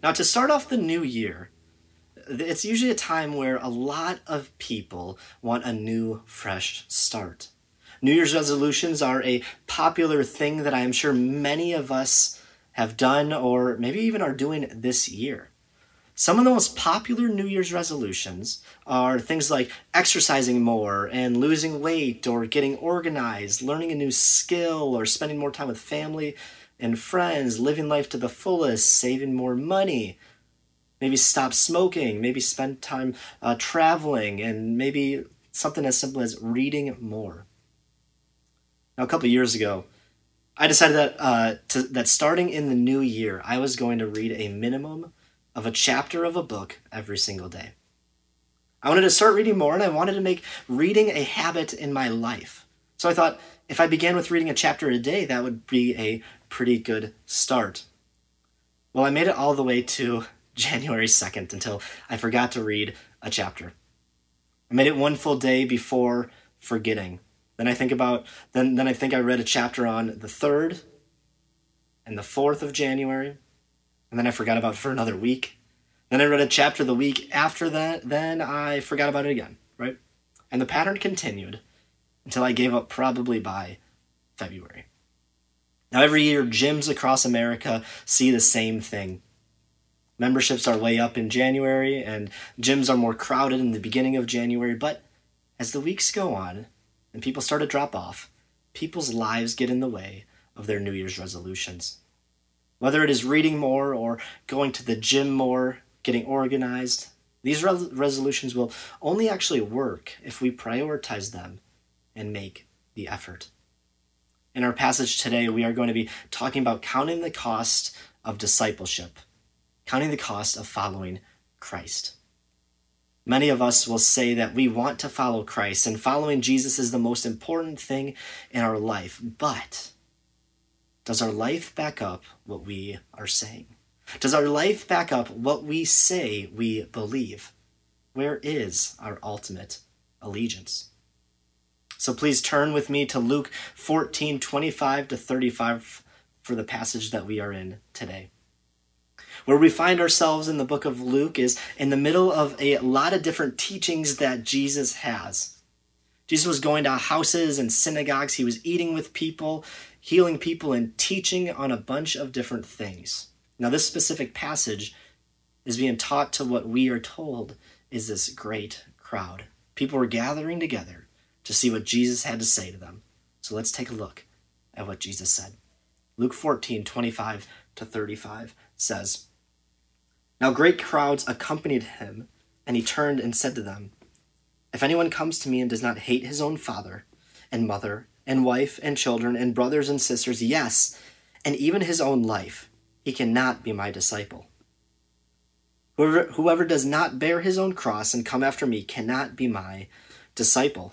Now, to start off the new year, it's usually a time where a lot of people want a new, fresh start. New Year's resolutions are a popular thing that I am sure many of us have done or maybe even are doing this year. Some of the most popular New Year's resolutions are things like exercising more and losing weight or getting organized, learning a new skill or spending more time with family and friends, living life to the fullest, saving more money, maybe stop smoking, maybe spend time uh, traveling, and maybe something as simple as reading more. Now, a couple years ago, I decided that uh, to, that starting in the new year, I was going to read a minimum of a chapter of a book every single day. I wanted to start reading more and I wanted to make reading a habit in my life. So I thought if I began with reading a chapter a day, that would be a pretty good start. Well, I made it all the way to January 2nd until I forgot to read a chapter. I made it one full day before forgetting. Then I think about then then I think I read a chapter on the 3rd and the 4th of January and then I forgot about it for another week. Then I read a chapter the week after that, then I forgot about it again, right? And the pattern continued until I gave up probably by February. Now, every year, gyms across America see the same thing. Memberships are way up in January, and gyms are more crowded in the beginning of January. But as the weeks go on and people start to drop off, people's lives get in the way of their New Year's resolutions. Whether it is reading more or going to the gym more, getting organized, these re- resolutions will only actually work if we prioritize them and make the effort. In our passage today, we are going to be talking about counting the cost of discipleship, counting the cost of following Christ. Many of us will say that we want to follow Christ, and following Jesus is the most important thing in our life. But does our life back up what we are saying? Does our life back up what we say we believe? Where is our ultimate allegiance? So please turn with me to Luke 14 25 to 35 for the passage that we are in today. Where we find ourselves in the book of Luke is in the middle of a lot of different teachings that Jesus has. Jesus was going to houses and synagogues. He was eating with people, healing people, and teaching on a bunch of different things. Now, this specific passage is being taught to what we are told is this great crowd. People were gathering together to see what Jesus had to say to them. So let's take a look at what Jesus said. Luke 14, 25 to 35 says, Now great crowds accompanied him, and he turned and said to them, if anyone comes to me and does not hate his own father and mother and wife and children and brothers and sisters, yes, and even his own life, he cannot be my disciple. Whoever, whoever does not bear his own cross and come after me cannot be my disciple.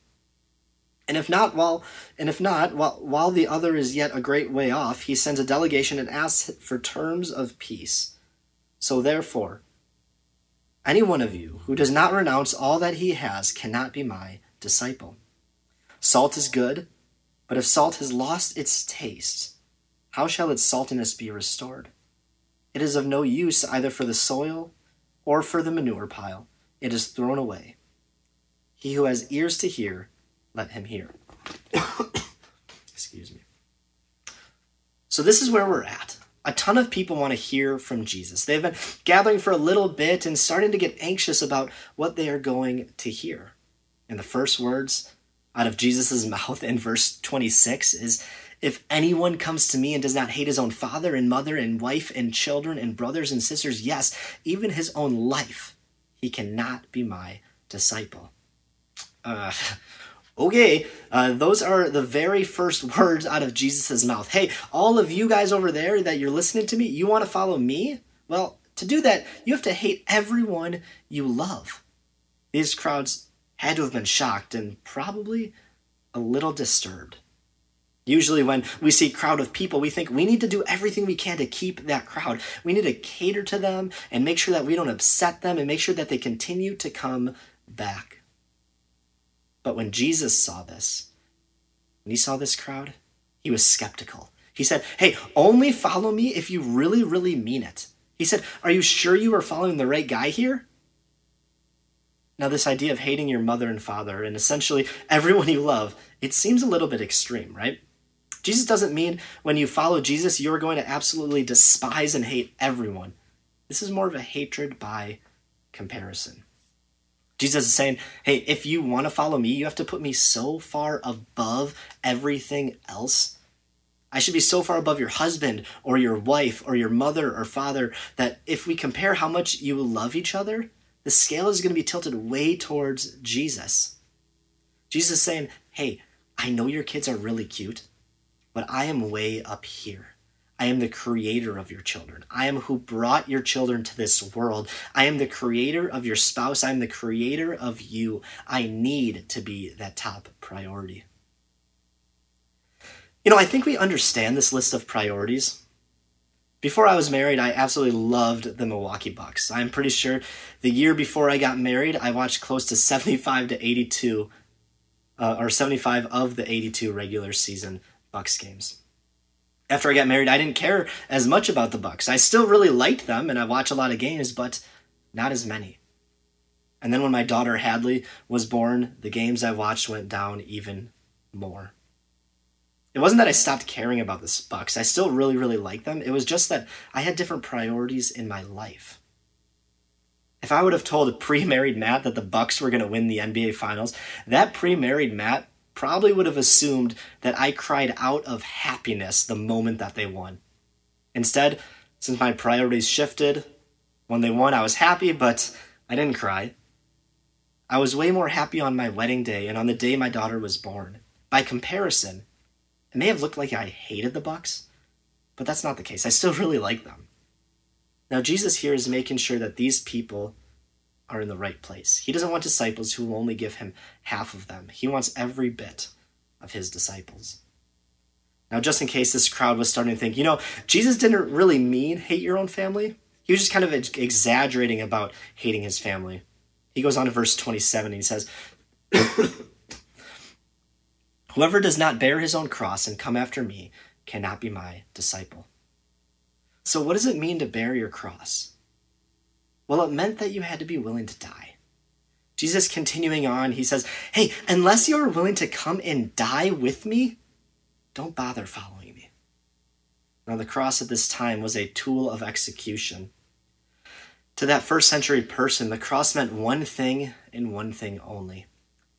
And if not, while and if not, while, while the other is yet a great way off, he sends a delegation and asks for terms of peace. So therefore, any one of you who does not renounce all that he has cannot be my disciple. Salt is good, but if salt has lost its taste, how shall its saltiness be restored? It is of no use either for the soil or for the manure pile. It is thrown away. He who has ears to hear, let him hear. Excuse me. So, this is where we're at. A ton of people want to hear from Jesus. They've been gathering for a little bit and starting to get anxious about what they are going to hear. And the first words out of Jesus' mouth in verse 26 is if anyone comes to me and does not hate his own father and mother and wife and children and brothers and sisters, yes, even his own life, he cannot be my disciple. Uh, okay, uh, those are the very first words out of Jesus' mouth. Hey, all of you guys over there that you're listening to me, you want to follow me? Well, to do that, you have to hate everyone you love. These crowds had to have been shocked and probably a little disturbed. Usually, when we see a crowd of people, we think we need to do everything we can to keep that crowd. We need to cater to them and make sure that we don't upset them and make sure that they continue to come back. But when Jesus saw this, when he saw this crowd, he was skeptical. He said, Hey, only follow me if you really, really mean it. He said, Are you sure you are following the right guy here? Now, this idea of hating your mother and father and essentially everyone you love, it seems a little bit extreme, right? Jesus doesn't mean when you follow Jesus, you're going to absolutely despise and hate everyone. This is more of a hatred by comparison. Jesus is saying, hey, if you want to follow me, you have to put me so far above everything else. I should be so far above your husband or your wife or your mother or father that if we compare how much you love each other, the scale is going to be tilted way towards Jesus. Jesus is saying, hey, I know your kids are really cute but I am way up here. I am the creator of your children. I am who brought your children to this world. I am the creator of your spouse. I am the creator of you. I need to be that top priority. You know, I think we understand this list of priorities. Before I was married, I absolutely loved the Milwaukee Bucks. I'm pretty sure the year before I got married, I watched close to 75 to 82, uh, or 75 of the 82 regular season Bucks games. After I got married, I didn't care as much about the Bucks. I still really liked them and I watch a lot of games, but not as many. And then when my daughter Hadley was born, the games I watched went down even more. It wasn't that I stopped caring about the Bucks. I still really really like them. It was just that I had different priorities in my life. If I would have told a pre-married Matt that the Bucks were going to win the NBA finals, that pre-married Matt probably would have assumed that I cried out of happiness the moment that they won. Instead, since my priorities shifted, when they won, I was happy, but I didn't cry. I was way more happy on my wedding day and on the day my daughter was born. By comparison, it may have looked like I hated the Bucks, but that's not the case. I still really like them. Now, Jesus here is making sure that these people are in the right place. He doesn't want disciples who will only give him half of them. He wants every bit of his disciples. Now, just in case this crowd was starting to think, you know, Jesus didn't really mean hate your own family, he was just kind of exaggerating about hating his family. He goes on to verse 27 and he says, Whoever does not bear his own cross and come after me cannot be my disciple. So, what does it mean to bear your cross? Well, it meant that you had to be willing to die. Jesus continuing on, he says, Hey, unless you are willing to come and die with me, don't bother following me. Now, the cross at this time was a tool of execution. To that first century person, the cross meant one thing and one thing only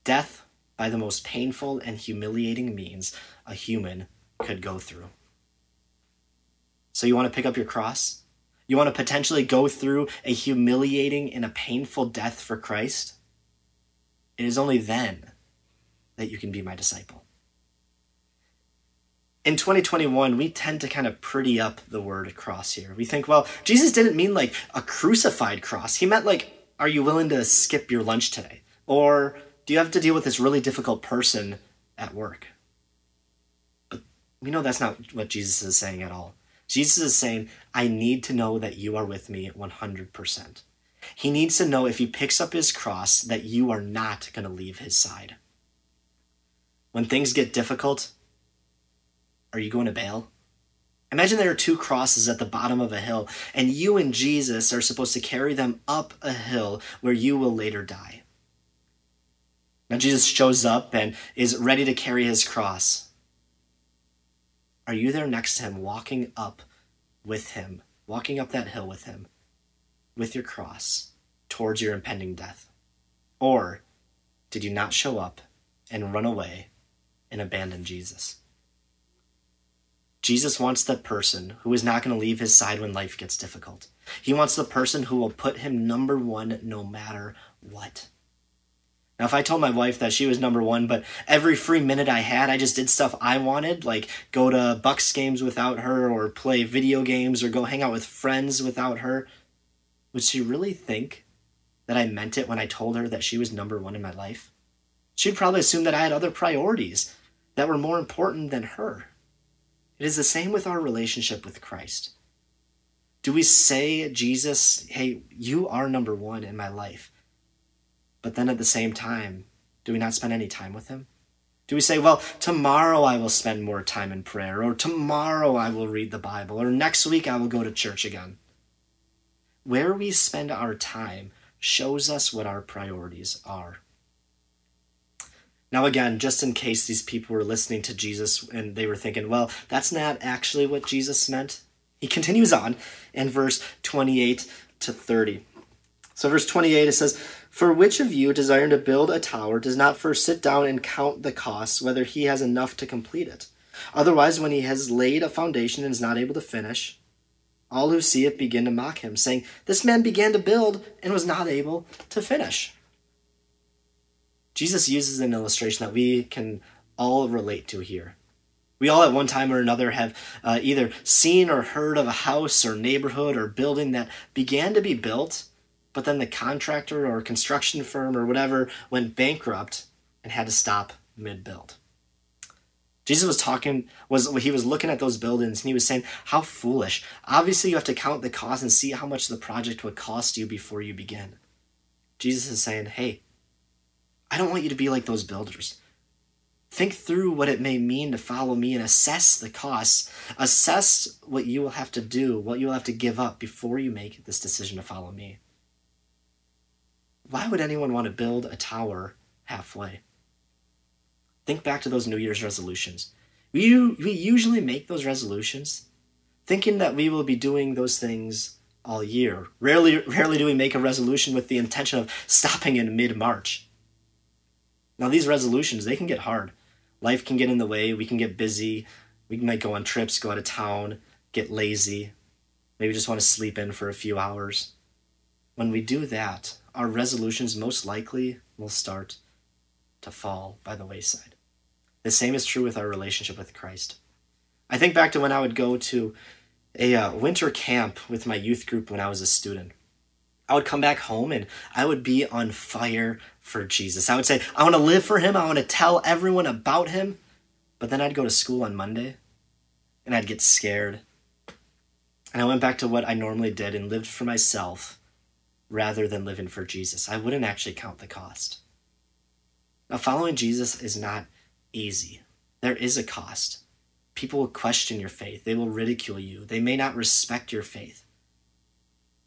death by the most painful and humiliating means a human could go through. So, you want to pick up your cross? You want to potentially go through a humiliating and a painful death for Christ? It is only then that you can be my disciple. In 2021, we tend to kind of pretty up the word cross here. We think, well, Jesus didn't mean like a crucified cross. He meant like, are you willing to skip your lunch today? Or do you have to deal with this really difficult person at work? But we know that's not what Jesus is saying at all. Jesus is saying, I need to know that you are with me 100%. He needs to know if he picks up his cross that you are not going to leave his side. When things get difficult, are you going to bail? Imagine there are two crosses at the bottom of a hill, and you and Jesus are supposed to carry them up a hill where you will later die. Now, Jesus shows up and is ready to carry his cross. Are you there next to him, walking up with him, walking up that hill with him, with your cross, towards your impending death? Or did you not show up and run away and abandon Jesus? Jesus wants the person who is not going to leave his side when life gets difficult. He wants the person who will put him number one no matter what. Now, if I told my wife that she was number one, but every free minute I had, I just did stuff I wanted, like go to Bucks games without her, or play video games, or go hang out with friends without her, would she really think that I meant it when I told her that she was number one in my life? She'd probably assume that I had other priorities that were more important than her. It is the same with our relationship with Christ. Do we say, Jesus, hey, you are number one in my life? But then at the same time, do we not spend any time with him? Do we say, well, tomorrow I will spend more time in prayer, or tomorrow I will read the Bible, or next week I will go to church again? Where we spend our time shows us what our priorities are. Now, again, just in case these people were listening to Jesus and they were thinking, well, that's not actually what Jesus meant, he continues on in verse 28 to 30. So, verse 28, it says, For which of you, desiring to build a tower, does not first sit down and count the costs, whether he has enough to complete it? Otherwise, when he has laid a foundation and is not able to finish, all who see it begin to mock him, saying, This man began to build and was not able to finish. Jesus uses an illustration that we can all relate to here. We all, at one time or another, have uh, either seen or heard of a house or neighborhood or building that began to be built, but then the contractor or construction firm or whatever went bankrupt and had to stop mid build. Jesus was talking was he was looking at those buildings and he was saying how foolish. Obviously you have to count the cost and see how much the project would cost you before you begin. Jesus is saying, "Hey, I don't want you to be like those builders. Think through what it may mean to follow me and assess the costs. Assess what you will have to do, what you will have to give up before you make this decision to follow me. Why would anyone want to build a tower halfway? Think back to those New Year's resolutions. We, we usually make those resolutions thinking that we will be doing those things all year. Rarely, rarely do we make a resolution with the intention of stopping in mid March. Now, these resolutions, they can get hard. Life can get in the way. We can get busy. We might go on trips, go out of town, get lazy, maybe just want to sleep in for a few hours. When we do that, our resolutions most likely will start to fall by the wayside. The same is true with our relationship with Christ. I think back to when I would go to a uh, winter camp with my youth group when I was a student. I would come back home and I would be on fire for Jesus. I would say, I want to live for him. I want to tell everyone about him. But then I'd go to school on Monday and I'd get scared. And I went back to what I normally did and lived for myself rather than living for Jesus. I wouldn't actually count the cost. Now, following Jesus is not easy, there is a cost. People will question your faith, they will ridicule you, they may not respect your faith.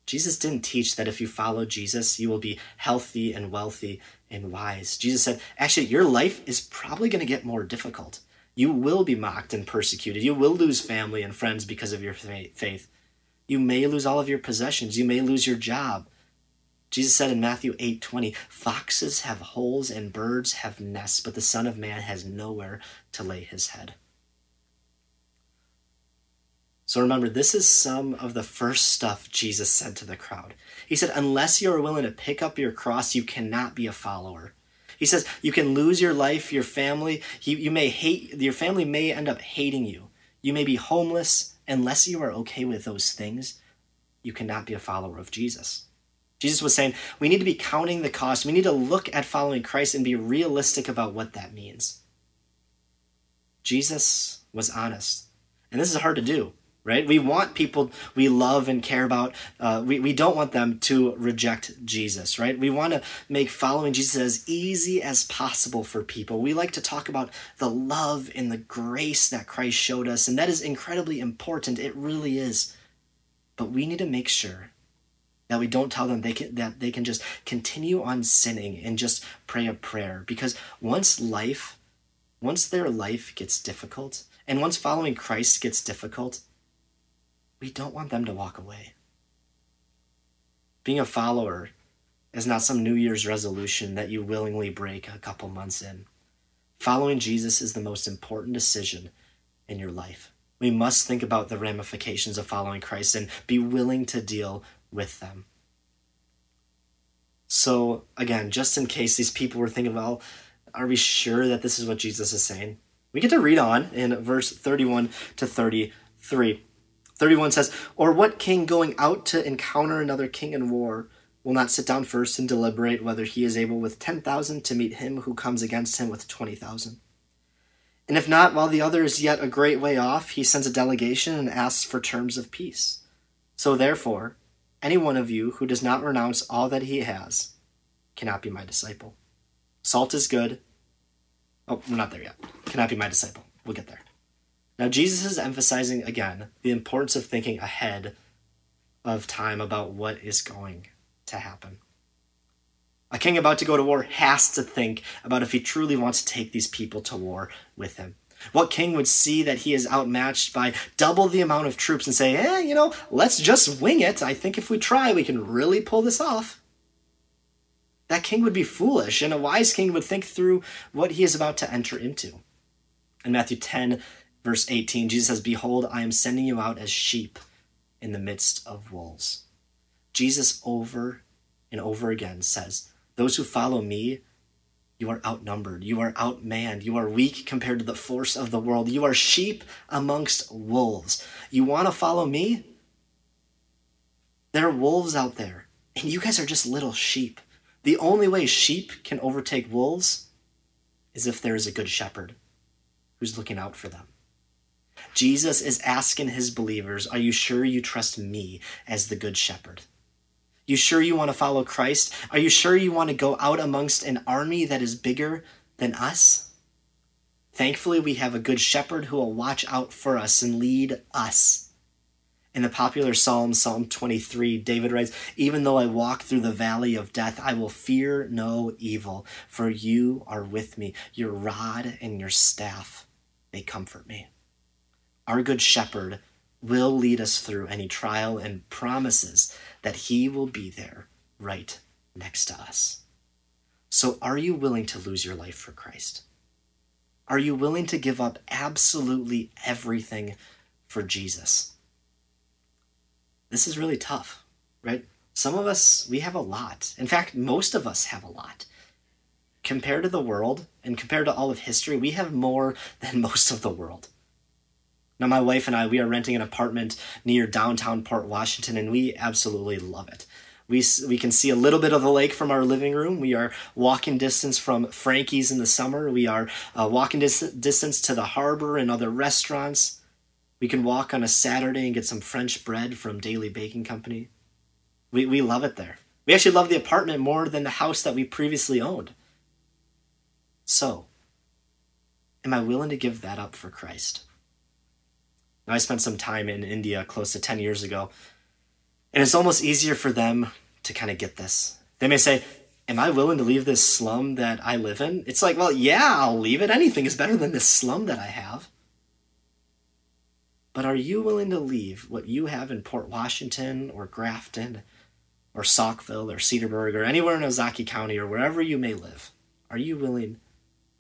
Jesus didn't teach that if you follow Jesus, you will be healthy and wealthy and wise. Jesus said, actually, your life is probably going to get more difficult. You will be mocked and persecuted. You will lose family and friends because of your faith. You may lose all of your possessions. You may lose your job. Jesus said in Matthew 8 20, Foxes have holes and birds have nests, but the Son of Man has nowhere to lay his head. So remember, this is some of the first stuff Jesus said to the crowd. He said, Unless you are willing to pick up your cross, you cannot be a follower. He says, You can lose your life, your family. You, you may hate, your family may end up hating you. You may be homeless. Unless you are okay with those things, you cannot be a follower of Jesus. Jesus was saying, We need to be counting the cost. We need to look at following Christ and be realistic about what that means. Jesus was honest. And this is hard to do right? We want people we love and care about. Uh, we, we don't want them to reject Jesus, right? We want to make following Jesus as easy as possible for people. We like to talk about the love and the grace that Christ showed us, and that is incredibly important. It really is. But we need to make sure that we don't tell them they can that they can just continue on sinning and just pray a prayer because once life once their life gets difficult and once following Christ gets difficult we don't want them to walk away. Being a follower is not some New Year's resolution that you willingly break a couple months in. Following Jesus is the most important decision in your life. We must think about the ramifications of following Christ and be willing to deal with them. So, again, just in case these people were thinking, well, are we sure that this is what Jesus is saying? We get to read on in verse 31 to 33. 31 says, Or what king going out to encounter another king in war will not sit down first and deliberate whether he is able with 10,000 to meet him who comes against him with 20,000. And if not, while the other is yet a great way off, he sends a delegation and asks for terms of peace. So therefore, any one of you who does not renounce all that he has cannot be my disciple. Salt is good. Oh, we're not there yet. Cannot be my disciple. We'll get there. Now, Jesus is emphasizing again the importance of thinking ahead of time about what is going to happen. A king about to go to war has to think about if he truly wants to take these people to war with him. What king would see that he is outmatched by double the amount of troops and say, eh, you know, let's just wing it. I think if we try, we can really pull this off. That king would be foolish, and a wise king would think through what he is about to enter into. In Matthew 10, verse 18, Jesus says, Behold, I am sending you out as sheep in the midst of wolves. Jesus over and over again says, Those who follow me, you are outnumbered. You are outmanned. You are weak compared to the force of the world. You are sheep amongst wolves. You want to follow me? There are wolves out there, and you guys are just little sheep. The only way sheep can overtake wolves is if there is a good shepherd who's looking out for them. Jesus is asking his believers, Are you sure you trust me as the good shepherd? You sure you want to follow Christ? Are you sure you want to go out amongst an army that is bigger than us? Thankfully, we have a good shepherd who will watch out for us and lead us. In the popular psalm, Psalm 23, David writes, Even though I walk through the valley of death, I will fear no evil, for you are with me. Your rod and your staff, they comfort me. Our good shepherd will lead us through any trial and promises that he will be there right next to us. So, are you willing to lose your life for Christ? Are you willing to give up absolutely everything for Jesus? This is really tough, right? Some of us, we have a lot. In fact, most of us have a lot. Compared to the world and compared to all of history, we have more than most of the world. Now, my wife and I, we are renting an apartment near downtown Port Washington, and we absolutely love it. We, we can see a little bit of the lake from our living room. We are walking distance from Frankie's in the summer. We are uh, walking dis- distance to the harbor and other restaurants. We can walk on a Saturday and get some French bread from Daily Baking Company. We, we love it there. We actually love the apartment more than the house that we previously owned. So, am I willing to give that up for Christ? I spent some time in India close to 10 years ago, and it's almost easier for them to kind of get this. They may say, Am I willing to leave this slum that I live in? It's like, well, yeah, I'll leave it. Anything is better than this slum that I have. But are you willing to leave what you have in Port Washington or Grafton or Saukville or Cedarburg or anywhere in Ozaukee County or wherever you may live? Are you willing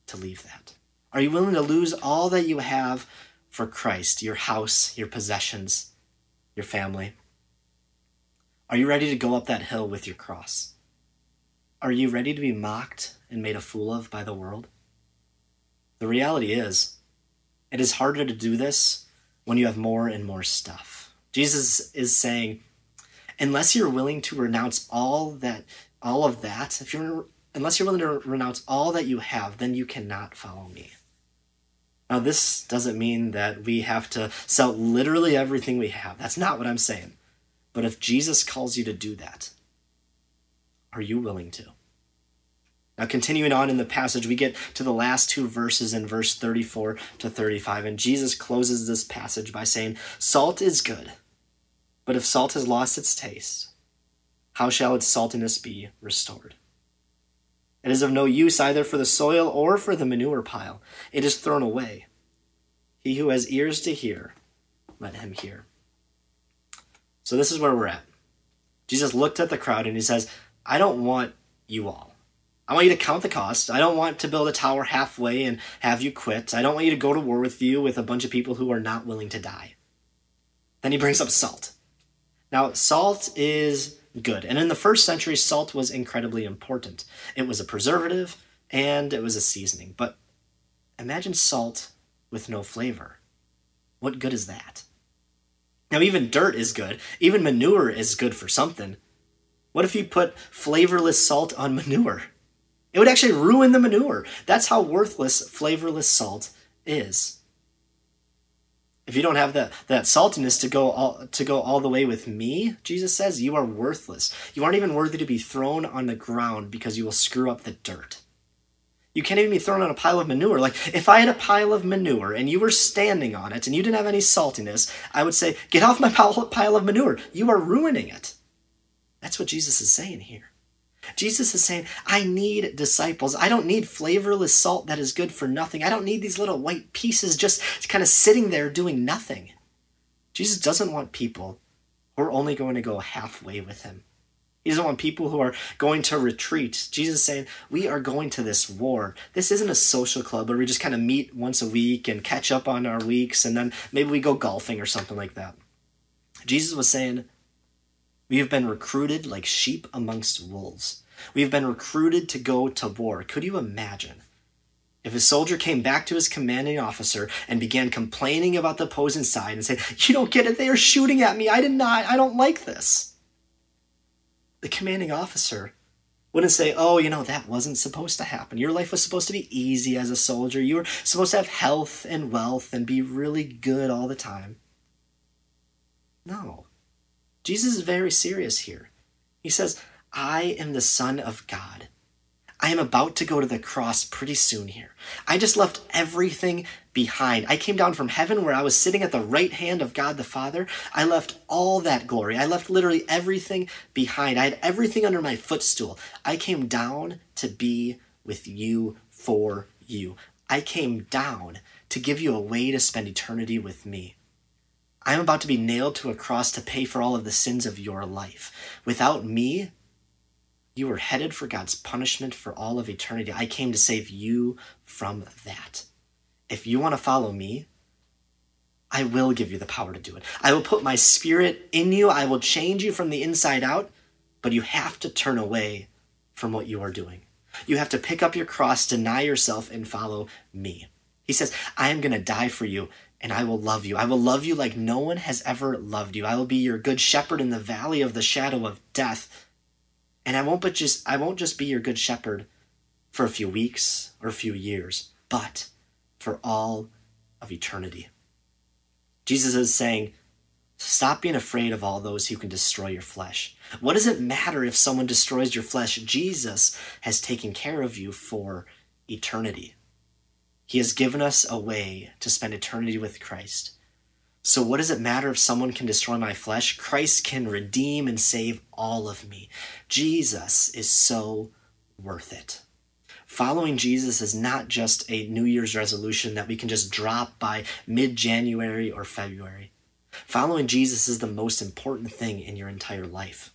to leave that? Are you willing to lose all that you have for Christ, your house, your possessions, your family? Are you ready to go up that hill with your cross? Are you ready to be mocked and made a fool of by the world? The reality is, it is harder to do this when you have more and more stuff. Jesus is saying, unless you're willing to renounce all that all of that, if you're unless you're willing to renounce all that you have, then you cannot follow me. Now, this doesn't mean that we have to sell literally everything we have. That's not what I'm saying. But if Jesus calls you to do that, are you willing to? Now, continuing on in the passage, we get to the last two verses in verse 34 to 35, and Jesus closes this passage by saying, Salt is good, but if salt has lost its taste, how shall its saltiness be restored? It is of no use either for the soil or for the manure pile. It is thrown away. He who has ears to hear, let him hear. So this is where we're at. Jesus looked at the crowd and he says, I don't want you all. I want you to count the cost. I don't want to build a tower halfway and have you quit. I don't want you to go to war with you with a bunch of people who are not willing to die. Then he brings up salt. Now, salt is good. And in the first century, salt was incredibly important. It was a preservative and it was a seasoning. But imagine salt with no flavor. What good is that? Now, even dirt is good, even manure is good for something, What if you put flavorless salt on manure? It would actually ruin the manure. That's how worthless flavorless salt is. If you don't have that, that saltiness to go all to go all the way with me, Jesus says, you are worthless. You aren't even worthy to be thrown on the ground because you will screw up the dirt. You can't even be thrown on a pile of manure. Like, if I had a pile of manure and you were standing on it and you didn't have any saltiness, I would say, Get off my pile of manure. You are ruining it. That's what Jesus is saying here. Jesus is saying, I need disciples. I don't need flavorless salt that is good for nothing. I don't need these little white pieces just kind of sitting there doing nothing. Jesus doesn't want people who are only going to go halfway with him. He doesn't want people who are going to retreat. Jesus is saying, We are going to this war. This isn't a social club where we just kind of meet once a week and catch up on our weeks and then maybe we go golfing or something like that. Jesus was saying, We have been recruited like sheep amongst wolves. We have been recruited to go to war. Could you imagine? If a soldier came back to his commanding officer and began complaining about the opposing side and said, You don't get it, they are shooting at me, I did not, I don't like this the commanding officer wouldn't say, oh, you know, that wasn't supposed to happen. Your life was supposed to be easy as a soldier. You were supposed to have health and wealth and be really good all the time. No. Jesus is very serious here. He says, I am the Son of God. I am about to go to the cross pretty soon here. I just left everything behind. I came down from heaven where I was sitting at the right hand of God the Father. I left all that glory. I left literally everything behind. I had everything under my footstool. I came down to be with you for you. I came down to give you a way to spend eternity with me. I am about to be nailed to a cross to pay for all of the sins of your life. Without me, you were headed for God's punishment for all of eternity. I came to save you from that. If you want to follow me, I will give you the power to do it. I will put my spirit in you. I will change you from the inside out, but you have to turn away from what you are doing. You have to pick up your cross, deny yourself, and follow me. He says, I am going to die for you and I will love you. I will love you like no one has ever loved you. I will be your good shepherd in the valley of the shadow of death. And I won't but just I won't just be your good shepherd for a few weeks or a few years, but for all of eternity. Jesus is saying, Stop being afraid of all those who can destroy your flesh. What does it matter if someone destroys your flesh? Jesus has taken care of you for eternity. He has given us a way to spend eternity with Christ. So, what does it matter if someone can destroy my flesh? Christ can redeem and save all of me. Jesus is so worth it. Following Jesus is not just a New Year's resolution that we can just drop by mid January or February. Following Jesus is the most important thing in your entire life.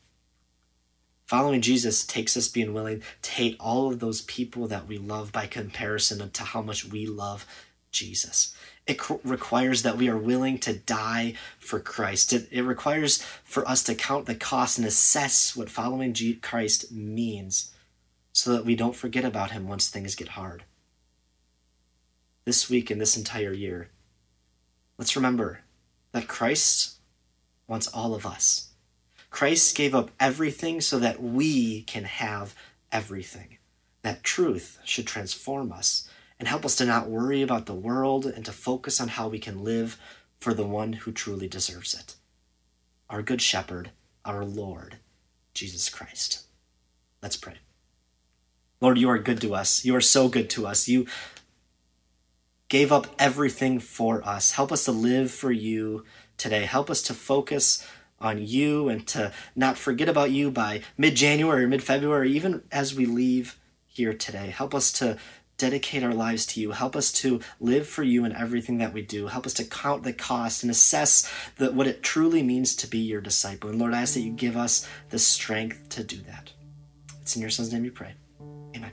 Following Jesus takes us being willing to hate all of those people that we love by comparison to how much we love Jesus. It requires that we are willing to die for Christ. It, it requires for us to count the cost and assess what following Christ means so that we don't forget about him once things get hard. This week and this entire year, let's remember that Christ wants all of us. Christ gave up everything so that we can have everything. That truth should transform us and help us to not worry about the world and to focus on how we can live for the one who truly deserves it our Good Shepherd, our Lord, Jesus Christ. Let's pray. Lord, you are good to us. You are so good to us. You gave up everything for us. Help us to live for you today. Help us to focus on you and to not forget about you by mid January or mid February, even as we leave here today. Help us to dedicate our lives to you. Help us to live for you in everything that we do. Help us to count the cost and assess the, what it truly means to be your disciple. And Lord, I ask that you give us the strength to do that. It's in your son's name we pray. Amen.